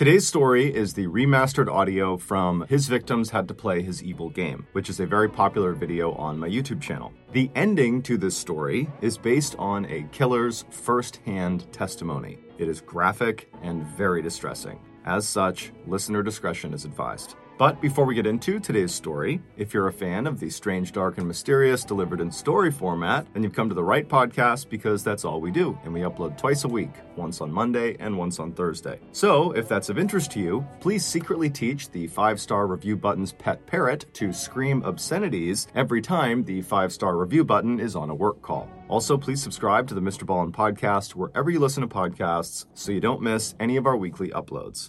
Today's story is the remastered audio from His Victims Had to Play His Evil Game, which is a very popular video on my YouTube channel. The ending to this story is based on a killer's first hand testimony. It is graphic and very distressing. As such, listener discretion is advised. But before we get into today's story, if you're a fan of the strange, dark, and mysterious delivered in story format, then you've come to the right podcast because that's all we do, and we upload twice a week, once on Monday and once on Thursday. So, if that's of interest to you, please secretly teach the five star review button's pet parrot to scream obscenities every time the five star review button is on a work call. Also, please subscribe to the Mr. Ballen podcast wherever you listen to podcasts so you don't miss any of our weekly uploads.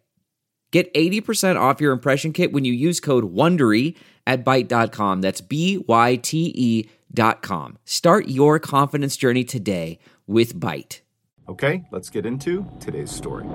Get 80% off your impression kit when you use code WONDERY at Byte.com. That's B-Y-T-E dot com. Start your confidence journey today with Byte. Okay, let's get into today's story.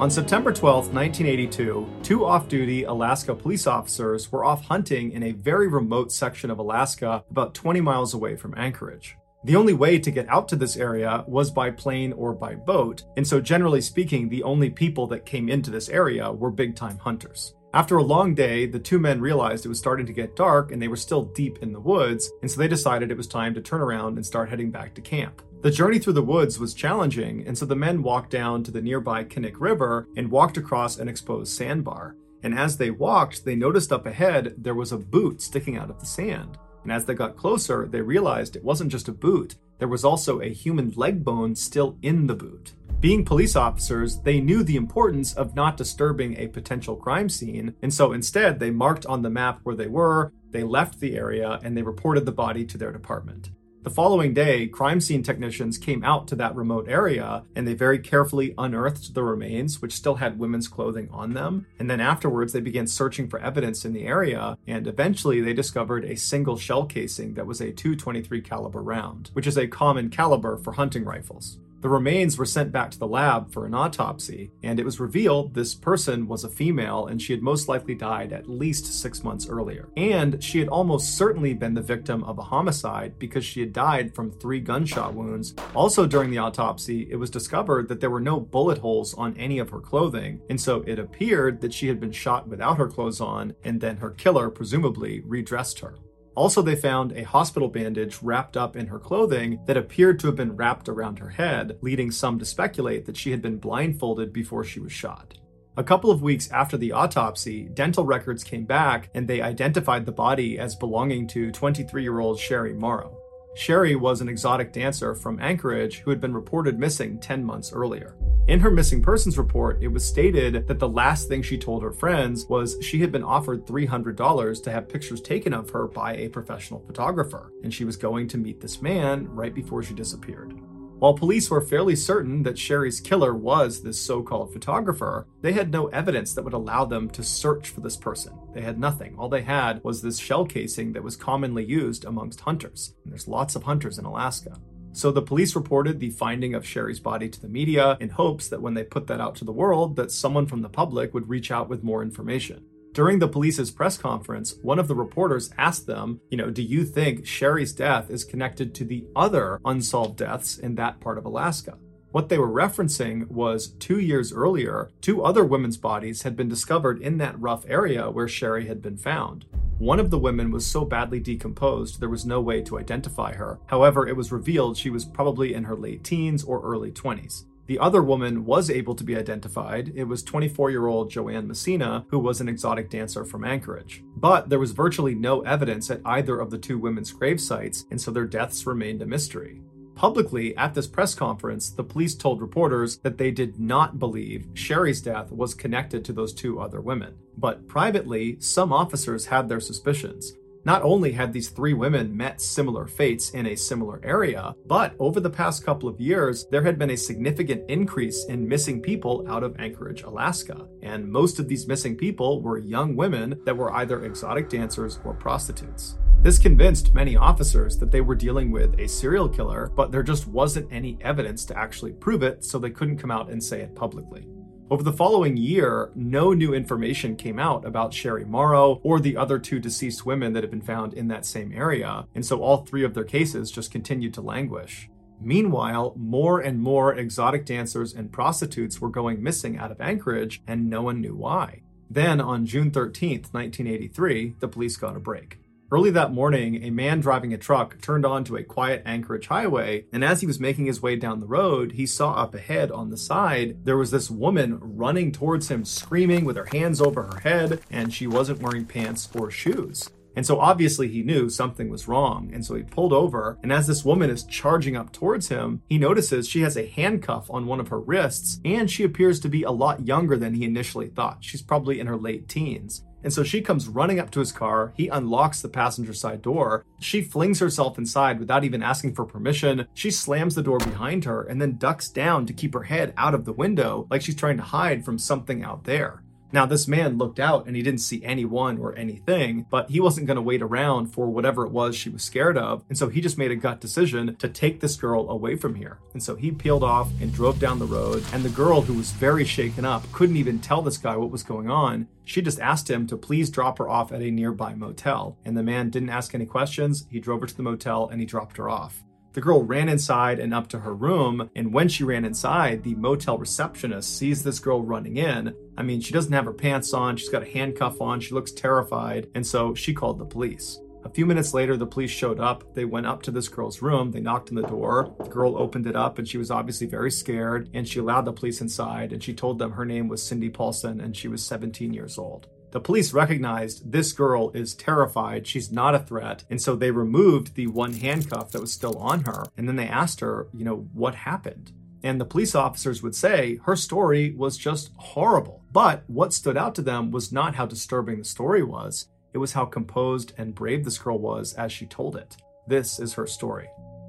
On September 12, 1982, two off duty Alaska police officers were off hunting in a very remote section of Alaska about 20 miles away from Anchorage. The only way to get out to this area was by plane or by boat, and so generally speaking, the only people that came into this area were big time hunters. After a long day, the two men realized it was starting to get dark and they were still deep in the woods, and so they decided it was time to turn around and start heading back to camp. The journey through the woods was challenging, and so the men walked down to the nearby Knik River and walked across an exposed sandbar. And as they walked, they noticed up ahead there was a boot sticking out of the sand. And as they got closer, they realized it wasn't just a boot, there was also a human leg bone still in the boot. Being police officers, they knew the importance of not disturbing a potential crime scene, and so instead they marked on the map where they were, they left the area, and they reported the body to their department. The following day, crime scene technicians came out to that remote area and they very carefully unearthed the remains, which still had women's clothing on them. And then afterwards, they began searching for evidence in the area, and eventually they discovered a single shell casing that was a 223 caliber round, which is a common caliber for hunting rifles. The remains were sent back to the lab for an autopsy, and it was revealed this person was a female and she had most likely died at least six months earlier. And she had almost certainly been the victim of a homicide because she had died from three gunshot wounds. Also, during the autopsy, it was discovered that there were no bullet holes on any of her clothing, and so it appeared that she had been shot without her clothes on, and then her killer presumably redressed her. Also, they found a hospital bandage wrapped up in her clothing that appeared to have been wrapped around her head, leading some to speculate that she had been blindfolded before she was shot. A couple of weeks after the autopsy, dental records came back and they identified the body as belonging to 23 year old Sherry Morrow. Sherry was an exotic dancer from Anchorage who had been reported missing 10 months earlier. In her missing persons report, it was stated that the last thing she told her friends was she had been offered $300 to have pictures taken of her by a professional photographer, and she was going to meet this man right before she disappeared. While police were fairly certain that Sherry's killer was this so called photographer, they had no evidence that would allow them to search for this person. They had nothing. All they had was this shell casing that was commonly used amongst hunters. And there's lots of hunters in Alaska. So the police reported the finding of Sherry's body to the media in hopes that when they put that out to the world that someone from the public would reach out with more information. During the police's press conference, one of the reporters asked them, you know, do you think Sherry's death is connected to the other unsolved deaths in that part of Alaska? What they were referencing was two years earlier, two other women's bodies had been discovered in that rough area where Sherry had been found. One of the women was so badly decomposed there was no way to identify her. However, it was revealed she was probably in her late teens or early 20s. The other woman was able to be identified. It was 24 year old Joanne Messina, who was an exotic dancer from Anchorage. But there was virtually no evidence at either of the two women's grave sites, and so their deaths remained a mystery. Publicly, at this press conference, the police told reporters that they did not believe Sherry's death was connected to those two other women. But privately, some officers had their suspicions. Not only had these three women met similar fates in a similar area, but over the past couple of years, there had been a significant increase in missing people out of Anchorage, Alaska. And most of these missing people were young women that were either exotic dancers or prostitutes. This convinced many officers that they were dealing with a serial killer, but there just wasn't any evidence to actually prove it, so they couldn't come out and say it publicly. Over the following year, no new information came out about Sherry Morrow or the other two deceased women that had been found in that same area, and so all three of their cases just continued to languish. Meanwhile, more and more exotic dancers and prostitutes were going missing out of Anchorage, and no one knew why. Then, on June 13, 1983, the police got a break. Early that morning, a man driving a truck turned onto a quiet Anchorage highway, and as he was making his way down the road, he saw up ahead on the side there was this woman running towards him, screaming with her hands over her head, and she wasn't wearing pants or shoes. And so obviously he knew something was wrong. And so he pulled over. And as this woman is charging up towards him, he notices she has a handcuff on one of her wrists and she appears to be a lot younger than he initially thought. She's probably in her late teens. And so she comes running up to his car. He unlocks the passenger side door. She flings herself inside without even asking for permission. She slams the door behind her and then ducks down to keep her head out of the window like she's trying to hide from something out there. Now, this man looked out and he didn't see anyone or anything, but he wasn't going to wait around for whatever it was she was scared of. And so he just made a gut decision to take this girl away from here. And so he peeled off and drove down the road. And the girl, who was very shaken up, couldn't even tell this guy what was going on. She just asked him to please drop her off at a nearby motel. And the man didn't ask any questions. He drove her to the motel and he dropped her off. The girl ran inside and up to her room, and when she ran inside, the motel receptionist sees this girl running in. I mean, she doesn't have her pants on, she's got a handcuff on, she looks terrified, and so she called the police. A few minutes later, the police showed up. They went up to this girl's room. They knocked on the door. The girl opened it up and she was obviously very scared. And she allowed the police inside and she told them her name was Cindy Paulson and she was 17 years old. The police recognized this girl is terrified, she's not a threat, and so they removed the one handcuff that was still on her. And then they asked her, you know, what happened? And the police officers would say her story was just horrible. But what stood out to them was not how disturbing the story was, it was how composed and brave this girl was as she told it. This is her story.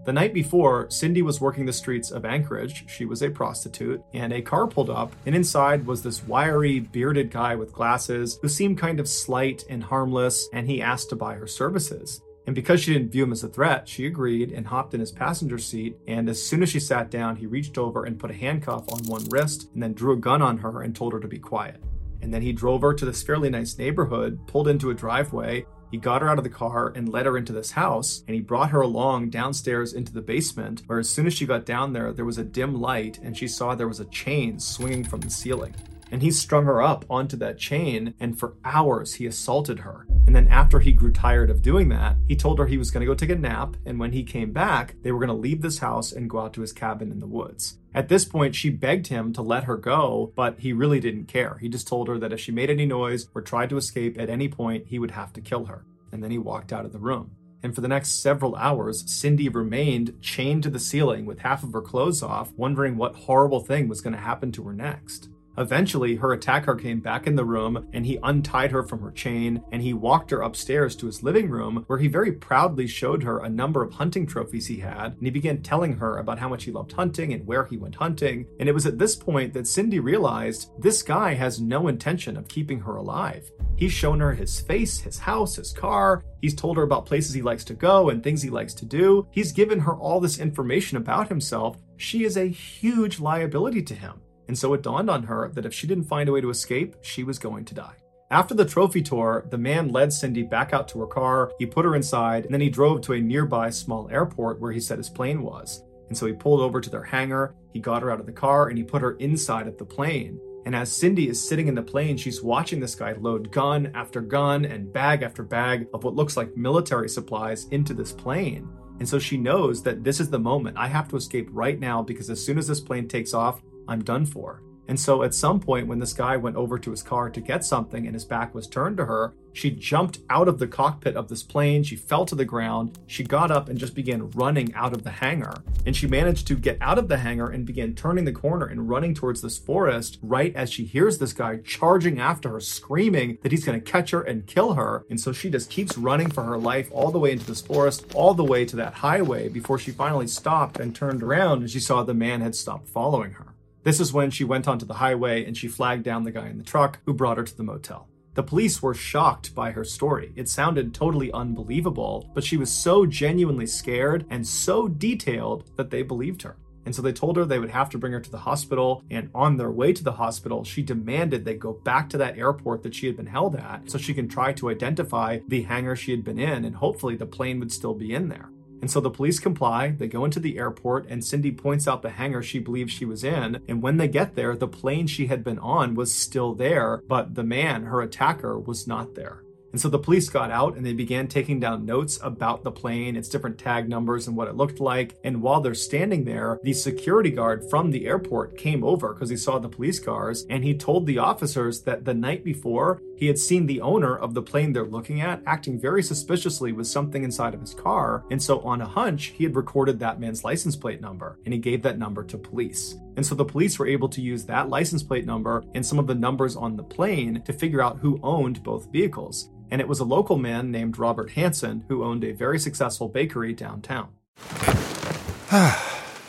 The night before, Cindy was working the streets of Anchorage. She was a prostitute, and a car pulled up, and inside was this wiry, bearded guy with glasses who seemed kind of slight and harmless, and he asked to buy her services. And because she didn't view him as a threat, she agreed and hopped in his passenger seat. And as soon as she sat down, he reached over and put a handcuff on one wrist and then drew a gun on her and told her to be quiet. And then he drove her to this fairly nice neighborhood, pulled into a driveway, he got her out of the car and led her into this house, and he brought her along downstairs into the basement, where as soon as she got down there, there was a dim light, and she saw there was a chain swinging from the ceiling. And he strung her up onto that chain, and for hours he assaulted her. And then after he grew tired of doing that, he told her he was going to go take a nap, and when he came back, they were going to leave this house and go out to his cabin in the woods. At this point, she begged him to let her go, but he really didn't care. He just told her that if she made any noise or tried to escape at any point, he would have to kill her. And then he walked out of the room and for the next several hours, Cindy remained chained to the ceiling with half of her clothes off, wondering what horrible thing was going to happen to her next. Eventually, her attacker came back in the room and he untied her from her chain and he walked her upstairs to his living room where he very proudly showed her a number of hunting trophies he had and he began telling her about how much he loved hunting and where he went hunting. And it was at this point that Cindy realized this guy has no intention of keeping her alive. He's shown her his face, his house, his car. He's told her about places he likes to go and things he likes to do. He's given her all this information about himself. She is a huge liability to him. And so it dawned on her that if she didn't find a way to escape, she was going to die. After the trophy tour, the man led Cindy back out to her car, he put her inside, and then he drove to a nearby small airport where he said his plane was. And so he pulled over to their hangar, he got her out of the car, and he put her inside of the plane. And as Cindy is sitting in the plane, she's watching this guy load gun after gun and bag after bag of what looks like military supplies into this plane. And so she knows that this is the moment. I have to escape right now because as soon as this plane takes off, I'm done for. And so at some point, when this guy went over to his car to get something and his back was turned to her, she jumped out of the cockpit of this plane. She fell to the ground. She got up and just began running out of the hangar. And she managed to get out of the hangar and began turning the corner and running towards this forest right as she hears this guy charging after her, screaming that he's going to catch her and kill her. And so she just keeps running for her life all the way into this forest, all the way to that highway before she finally stopped and turned around and she saw the man had stopped following her. This is when she went onto the highway and she flagged down the guy in the truck who brought her to the motel. The police were shocked by her story. It sounded totally unbelievable, but she was so genuinely scared and so detailed that they believed her. And so they told her they would have to bring her to the hospital. And on their way to the hospital, she demanded they go back to that airport that she had been held at so she can try to identify the hangar she had been in. And hopefully the plane would still be in there. And so the police comply, they go into the airport, and Cindy points out the hangar she believes she was in. And when they get there, the plane she had been on was still there, but the man, her attacker, was not there. And so the police got out and they began taking down notes about the plane, its different tag numbers, and what it looked like. And while they're standing there, the security guard from the airport came over because he saw the police cars and he told the officers that the night before he had seen the owner of the plane they're looking at acting very suspiciously with something inside of his car. And so, on a hunch, he had recorded that man's license plate number and he gave that number to police. And so the police were able to use that license plate number and some of the numbers on the plane to figure out who owned both vehicles and it was a local man named Robert Hansen who owned a very successful bakery downtown.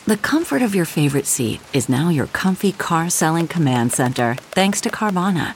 the comfort of your favorite seat is now your comfy car selling command center, thanks to Carvana.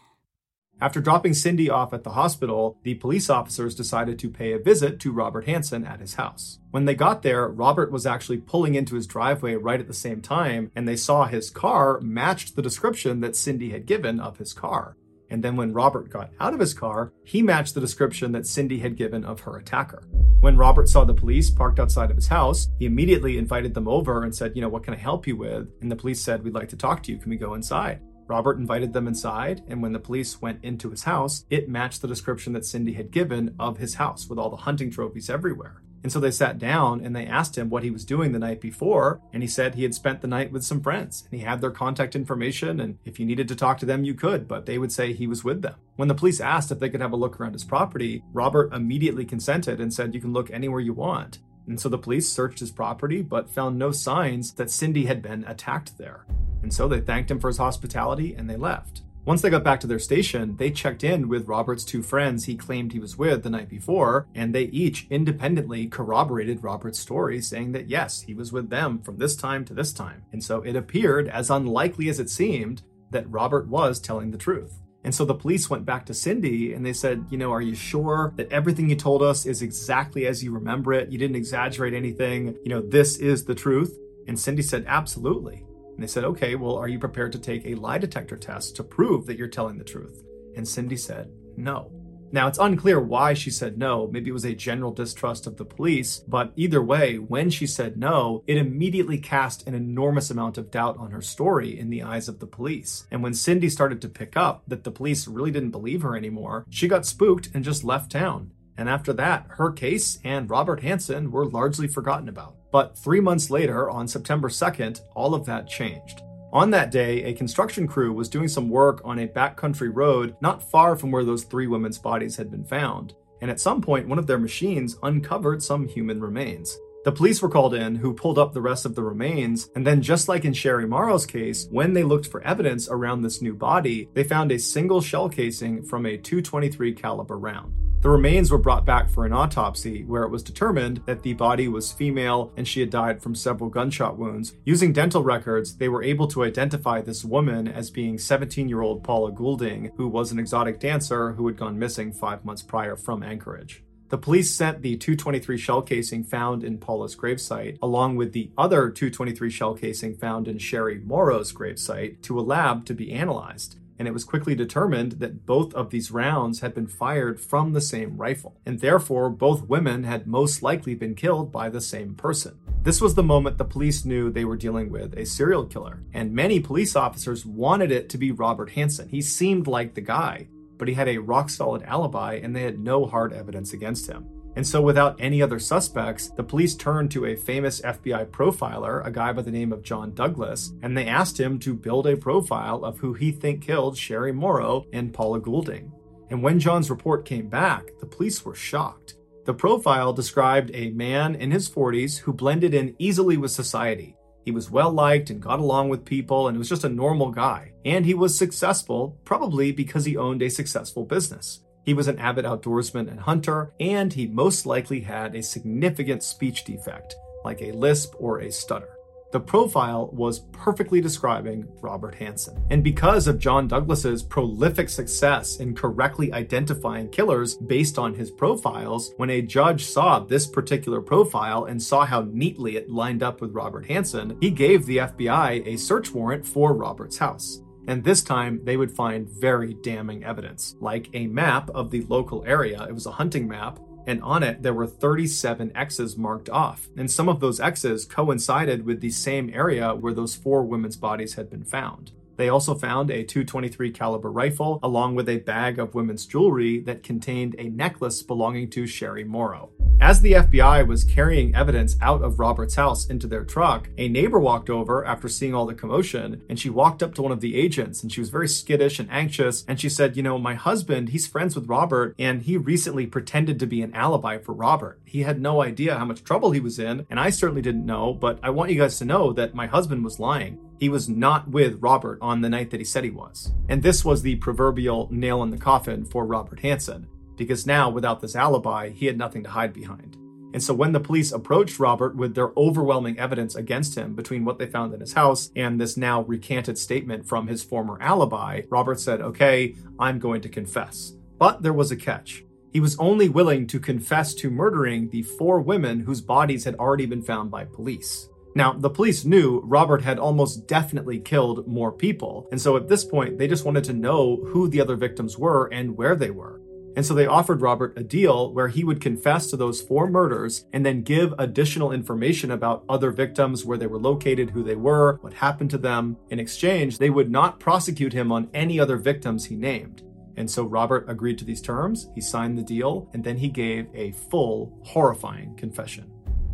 After dropping Cindy off at the hospital, the police officers decided to pay a visit to Robert Hansen at his house. When they got there, Robert was actually pulling into his driveway right at the same time, and they saw his car matched the description that Cindy had given of his car. And then when Robert got out of his car, he matched the description that Cindy had given of her attacker. When Robert saw the police parked outside of his house, he immediately invited them over and said, You know, what can I help you with? And the police said, We'd like to talk to you. Can we go inside? Robert invited them inside, and when the police went into his house, it matched the description that Cindy had given of his house with all the hunting trophies everywhere. And so they sat down and they asked him what he was doing the night before. And he said he had spent the night with some friends and he had their contact information. And if you needed to talk to them, you could, but they would say he was with them. When the police asked if they could have a look around his property, Robert immediately consented and said, You can look anywhere you want. And so the police searched his property, but found no signs that Cindy had been attacked there. And so they thanked him for his hospitality and they left. Once they got back to their station, they checked in with Robert's two friends he claimed he was with the night before, and they each independently corroborated Robert's story, saying that yes, he was with them from this time to this time. And so it appeared, as unlikely as it seemed, that Robert was telling the truth. And so the police went back to Cindy and they said, You know, are you sure that everything you told us is exactly as you remember it? You didn't exaggerate anything. You know, this is the truth. And Cindy said, Absolutely. And they said, okay, well, are you prepared to take a lie detector test to prove that you're telling the truth? And Cindy said, no. Now, it's unclear why she said no. Maybe it was a general distrust of the police. But either way, when she said no, it immediately cast an enormous amount of doubt on her story in the eyes of the police. And when Cindy started to pick up that the police really didn't believe her anymore, she got spooked and just left town. And after that, her case and Robert Hansen were largely forgotten about. But three months later, on September 2nd, all of that changed. On that day, a construction crew was doing some work on a backcountry road not far from where those three women's bodies had been found. And at some point, one of their machines uncovered some human remains. The police were called in, who pulled up the rest of the remains, and then, just like in Sherry Morrow's case, when they looked for evidence around this new body, they found a single shell casing from a 223 caliber round. The remains were brought back for an autopsy, where it was determined that the body was female and she had died from several gunshot wounds. Using dental records, they were able to identify this woman as being 17 year old Paula Goulding, who was an exotic dancer who had gone missing five months prior from Anchorage. The police sent the 223 shell casing found in Paula's gravesite, along with the other 223 shell casing found in Sherry Morrow's gravesite, to a lab to be analyzed. And it was quickly determined that both of these rounds had been fired from the same rifle, and therefore both women had most likely been killed by the same person. This was the moment the police knew they were dealing with a serial killer, and many police officers wanted it to be Robert Hansen. He seemed like the guy but he had a rock solid alibi and they had no hard evidence against him. And so, without any other suspects, the police turned to a famous FBI profiler, a guy by the name of John Douglas, and they asked him to build a profile of who he think killed Sherry Morrow and Paula Goulding. And when John's report came back, the police were shocked. The profile described a man in his 40s who blended in easily with society. He was well liked and got along with people and was just a normal guy. And he was successful, probably because he owned a successful business. He was an avid outdoorsman and hunter, and he most likely had a significant speech defect, like a lisp or a stutter. The profile was perfectly describing Robert Hansen. And because of John Douglas's prolific success in correctly identifying killers based on his profiles, when a judge saw this particular profile and saw how neatly it lined up with Robert Hansen, he gave the FBI a search warrant for Robert's house. And this time they would find very damning evidence, like a map of the local area. It was a hunting map and on it there were 37 X's marked off. And some of those X's coincided with the same area where those four women's bodies had been found. They also found a 223 caliber rifle along with a bag of women's jewelry that contained a necklace belonging to Sherry Morrow. As the FBI was carrying evidence out of Robert's house into their truck, a neighbor walked over after seeing all the commotion and she walked up to one of the agents and she was very skittish and anxious and she said, "You know, my husband, he's friends with Robert and he recently pretended to be an alibi for Robert. He had no idea how much trouble he was in and I certainly didn't know, but I want you guys to know that my husband was lying. He was not with Robert on the night that he said he was." And this was the proverbial nail in the coffin for Robert Hansen because now, without this alibi, he had nothing to hide behind. And so when the police approached Robert with their overwhelming evidence against him between what they found in his house and this now recanted statement from his former alibi, Robert said, Okay, I'm going to confess. But there was a catch. He was only willing to confess to murdering the four women whose bodies had already been found by police. Now, the police knew Robert had almost definitely killed more people, and so at this point, they just wanted to know who the other victims were and where they were. And so they offered Robert a deal where he would confess to those four murders and then give additional information about other victims, where they were located, who they were, what happened to them. In exchange, they would not prosecute him on any other victims he named. And so Robert agreed to these terms, he signed the deal, and then he gave a full, horrifying confession.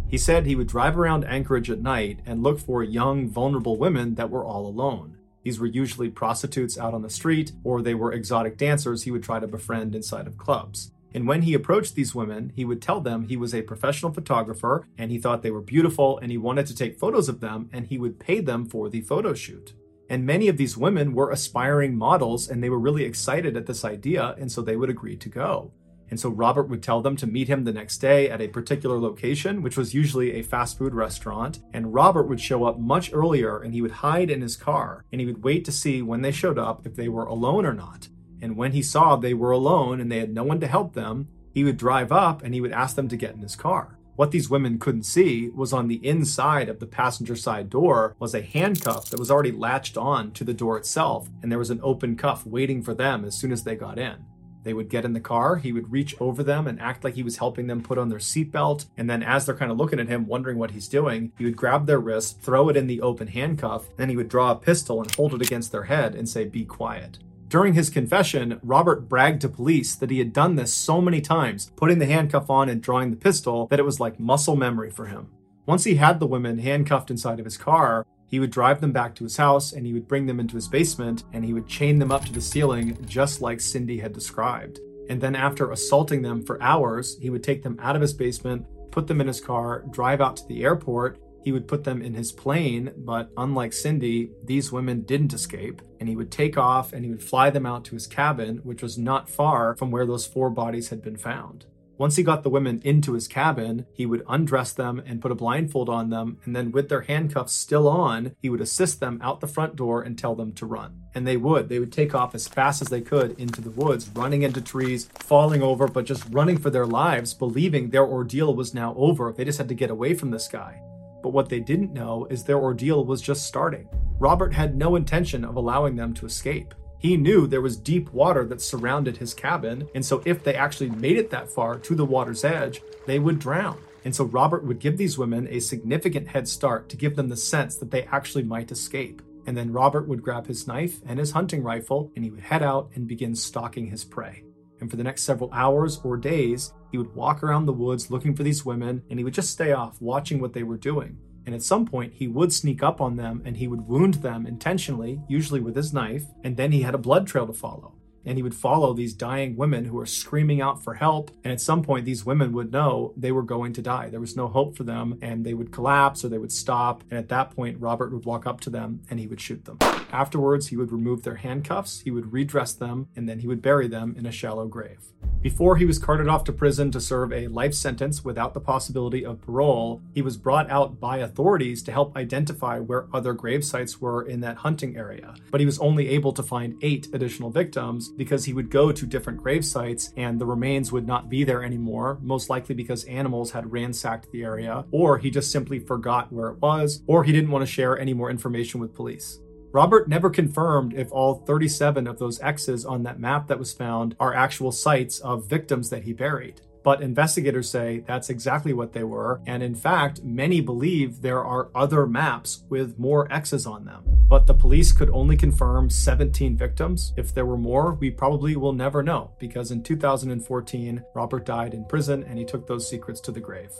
He said he would drive around Anchorage at night and look for young, vulnerable women that were all alone. These were usually prostitutes out on the street, or they were exotic dancers he would try to befriend inside of clubs. And when he approached these women, he would tell them he was a professional photographer and he thought they were beautiful and he wanted to take photos of them and he would pay them for the photo shoot. And many of these women were aspiring models and they were really excited at this idea, and so they would agree to go. And so Robert would tell them to meet him the next day at a particular location, which was usually a fast food restaurant. And Robert would show up much earlier and he would hide in his car and he would wait to see when they showed up if they were alone or not. And when he saw they were alone and they had no one to help them, he would drive up and he would ask them to get in his car. What these women couldn't see was on the inside of the passenger side door was a handcuff that was already latched on to the door itself, and there was an open cuff waiting for them as soon as they got in. They would get in the car, he would reach over them and act like he was helping them put on their seatbelt. And then, as they're kind of looking at him, wondering what he's doing, he would grab their wrist, throw it in the open handcuff, then he would draw a pistol and hold it against their head and say, Be quiet. During his confession, Robert bragged to police that he had done this so many times, putting the handcuff on and drawing the pistol, that it was like muscle memory for him. Once he had the women handcuffed inside of his car, he would drive them back to his house and he would bring them into his basement and he would chain them up to the ceiling just like Cindy had described. And then, after assaulting them for hours, he would take them out of his basement, put them in his car, drive out to the airport. He would put them in his plane, but unlike Cindy, these women didn't escape. And he would take off and he would fly them out to his cabin, which was not far from where those four bodies had been found. Once he got the women into his cabin, he would undress them and put a blindfold on them, and then with their handcuffs still on, he would assist them out the front door and tell them to run. And they would. They would take off as fast as they could into the woods, running into trees, falling over, but just running for their lives, believing their ordeal was now over. They just had to get away from this guy. But what they didn't know is their ordeal was just starting. Robert had no intention of allowing them to escape. He knew there was deep water that surrounded his cabin, and so if they actually made it that far to the water's edge, they would drown. And so Robert would give these women a significant head start to give them the sense that they actually might escape. And then Robert would grab his knife and his hunting rifle, and he would head out and begin stalking his prey. And for the next several hours or days, he would walk around the woods looking for these women, and he would just stay off, watching what they were doing. And at some point, he would sneak up on them and he would wound them intentionally, usually with his knife, and then he had a blood trail to follow. And he would follow these dying women who were screaming out for help. And at some point, these women would know they were going to die. There was no hope for them, and they would collapse or they would stop. And at that point, Robert would walk up to them and he would shoot them. Afterwards, he would remove their handcuffs, he would redress them, and then he would bury them in a shallow grave. Before he was carted off to prison to serve a life sentence without the possibility of parole, he was brought out by authorities to help identify where other grave sites were in that hunting area. But he was only able to find eight additional victims because he would go to different grave sites and the remains would not be there anymore, most likely because animals had ransacked the area, or he just simply forgot where it was, or he didn't want to share any more information with police. Robert never confirmed if all 37 of those X's on that map that was found are actual sites of victims that he buried. But investigators say that's exactly what they were, and in fact, many believe there are other maps with more X's on them. But the police could only confirm 17 victims. If there were more, we probably will never know, because in 2014, Robert died in prison and he took those secrets to the grave.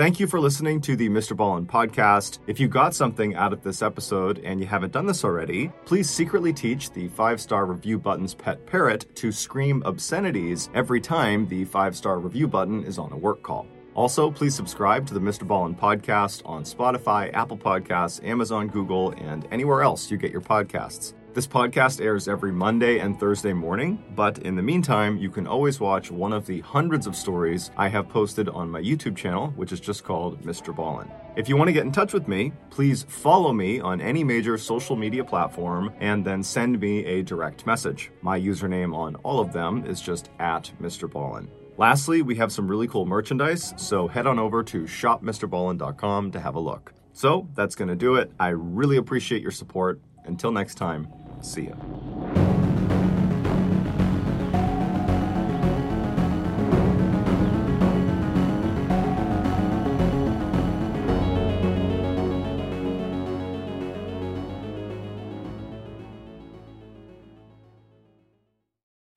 Thank you for listening to the Mr. Ballen podcast. If you got something out of this episode and you haven't done this already, please secretly teach the five star review button's pet parrot to scream obscenities every time the five star review button is on a work call. Also, please subscribe to the Mr. Ballen podcast on Spotify, Apple Podcasts, Amazon, Google, and anywhere else you get your podcasts. This podcast airs every Monday and Thursday morning, but in the meantime, you can always watch one of the hundreds of stories I have posted on my YouTube channel, which is just called Mr. Ballen. If you want to get in touch with me, please follow me on any major social media platform and then send me a direct message. My username on all of them is just at Mr. Ballen. Lastly, we have some really cool merchandise, so head on over to shopmrballen.com to have a look. So that's going to do it. I really appreciate your support. Until next time, see ya.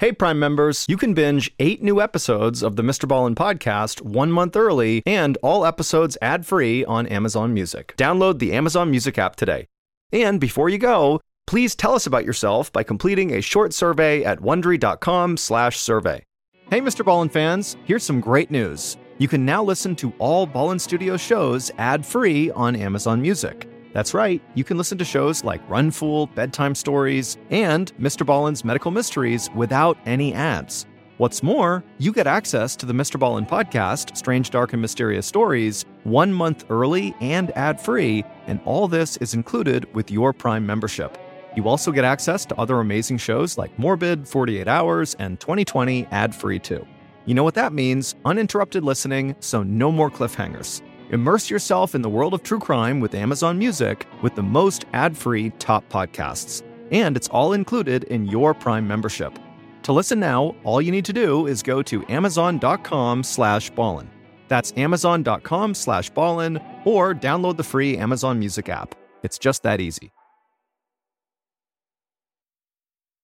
Hey, Prime members, you can binge eight new episodes of the Mr. Ballen podcast one month early and all episodes ad free on Amazon Music. Download the Amazon Music app today. And before you go, please tell us about yourself by completing a short survey at wondery.com/survey. Hey, Mr. Ballen fans, here's some great news. You can now listen to all Ballen Studio shows ad-free on Amazon Music. That's right, you can listen to shows like Run Fool, Bedtime Stories, and Mr. Ballen's Medical Mysteries without any ads. What's more, you get access to the Mr. Ballen podcast, Strange, Dark, and Mysterious Stories, one month early and ad free, and all this is included with your Prime membership. You also get access to other amazing shows like Morbid, 48 Hours, and 2020 ad free too. You know what that means uninterrupted listening, so no more cliffhangers. Immerse yourself in the world of true crime with Amazon Music with the most ad free top podcasts. And it's all included in your Prime membership. To listen now, all you need to do is go to amazon.com slash ballen. That's amazon.com slash ballen or download the free Amazon Music app. It's just that easy.